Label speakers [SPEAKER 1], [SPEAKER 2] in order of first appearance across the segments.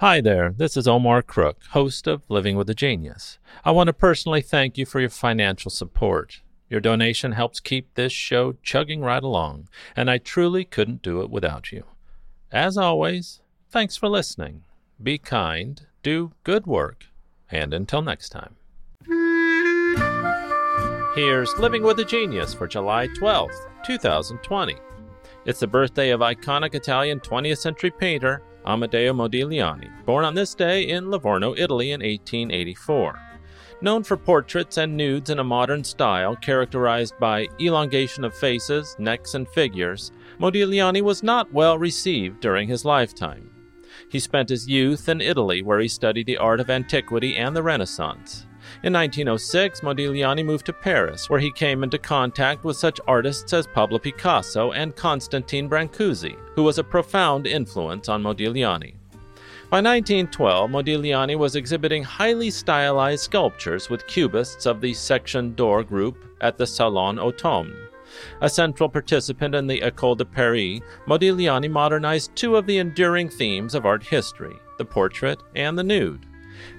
[SPEAKER 1] Hi there, this is Omar Crook, host of Living with a Genius. I want to personally thank you for your financial support. Your donation helps keep this show chugging right along, and I truly couldn't do it without you. As always, thanks for listening. Be kind, do good work, and until next time. Here's Living with a Genius for July 12th, 2020. It's the birthday of iconic Italian 20th century painter Amedeo Modigliani, born on this day in Livorno, Italy in 1884. Known for portraits and nudes in a modern style characterized by elongation of faces, necks, and figures, Modigliani was not well received during his lifetime. He spent his youth in Italy, where he studied the art of antiquity and the Renaissance. In 1906, Modigliani moved to Paris, where he came into contact with such artists as Pablo Picasso and Constantine Brancusi, who was a profound influence on Modigliani. By 1912, Modigliani was exhibiting highly stylized sculptures with cubists of the Section d'Or group at the Salon Automne. A central participant in the École de Paris, Modigliani modernized two of the enduring themes of art history the portrait and the nude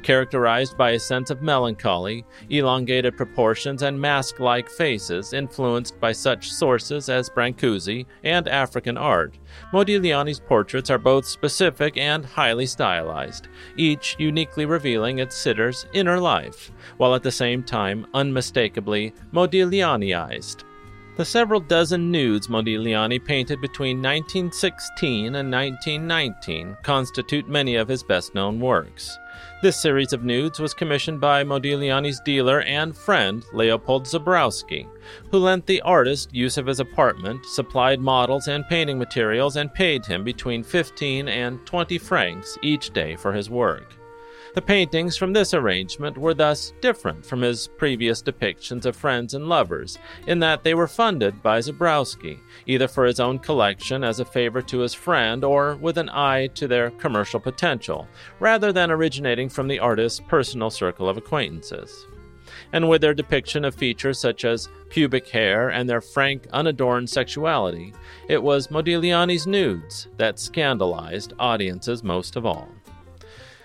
[SPEAKER 1] characterized by a sense of melancholy, elongated proportions, and mask like faces influenced by such sources as Brancusi and African art. Modigliani's portraits are both specific and highly stylized, each uniquely revealing its sitter's inner life, while at the same time unmistakably Modiglianiized. The several dozen nudes Modigliani painted between 1916 and 1919 constitute many of his best known works. This series of nudes was commissioned by Modigliani's dealer and friend, Leopold Zborowski, who lent the artist use of his apartment, supplied models and painting materials, and paid him between 15 and 20 francs each day for his work. The paintings from this arrangement were thus different from his previous depictions of friends and lovers, in that they were funded by Zborowski, either for his own collection as a favor to his friend or with an eye to their commercial potential, rather than originating from the artist's personal circle of acquaintances and with their depiction of features such as pubic hair and their frank, unadorned sexuality, it was Modigliani's nudes that scandalized audiences most of all.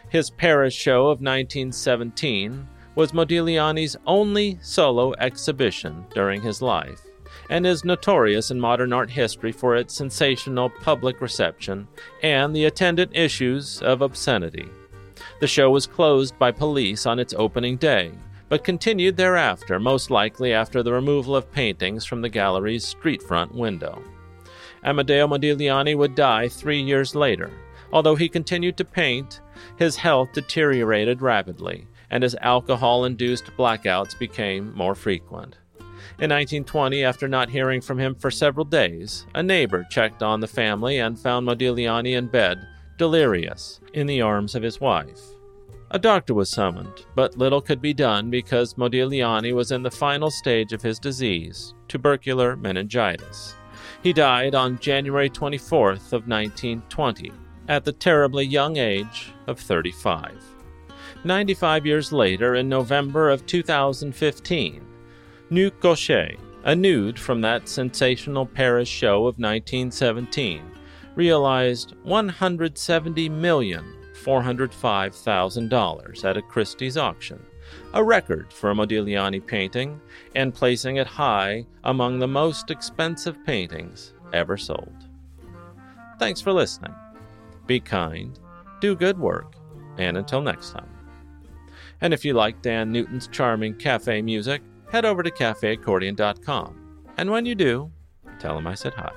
[SPEAKER 1] His Paris show of 1917 was Modigliani's only solo exhibition during his life, and is notorious in modern art history for its sensational public reception and the attendant issues of obscenity. The show was closed by police on its opening day, but continued thereafter, most likely after the removal of paintings from the gallery's street front window. Amedeo Modigliani would die three years later. Although he continued to paint, his health deteriorated rapidly, and his alcohol induced blackouts became more frequent. In 1920, after not hearing from him for several days, a neighbor checked on the family and found Modigliani in bed, delirious, in the arms of his wife. A doctor was summoned, but little could be done because Modigliani was in the final stage of his disease, tubercular meningitis. He died on January 24th of 1920 at the terribly young age of 35. 95 years later, in November of 2015, Nude Couché, a nude from that sensational Paris show of 1917, realized $170,405,000 at a Christie's auction, a record for a Modigliani painting, and placing it high among the most expensive paintings ever sold. Thanks for listening be kind, do good work, and until next time. And if you like Dan Newton's charming cafe music, head over to cafeaccordion.com. And when you do, tell him I said hi.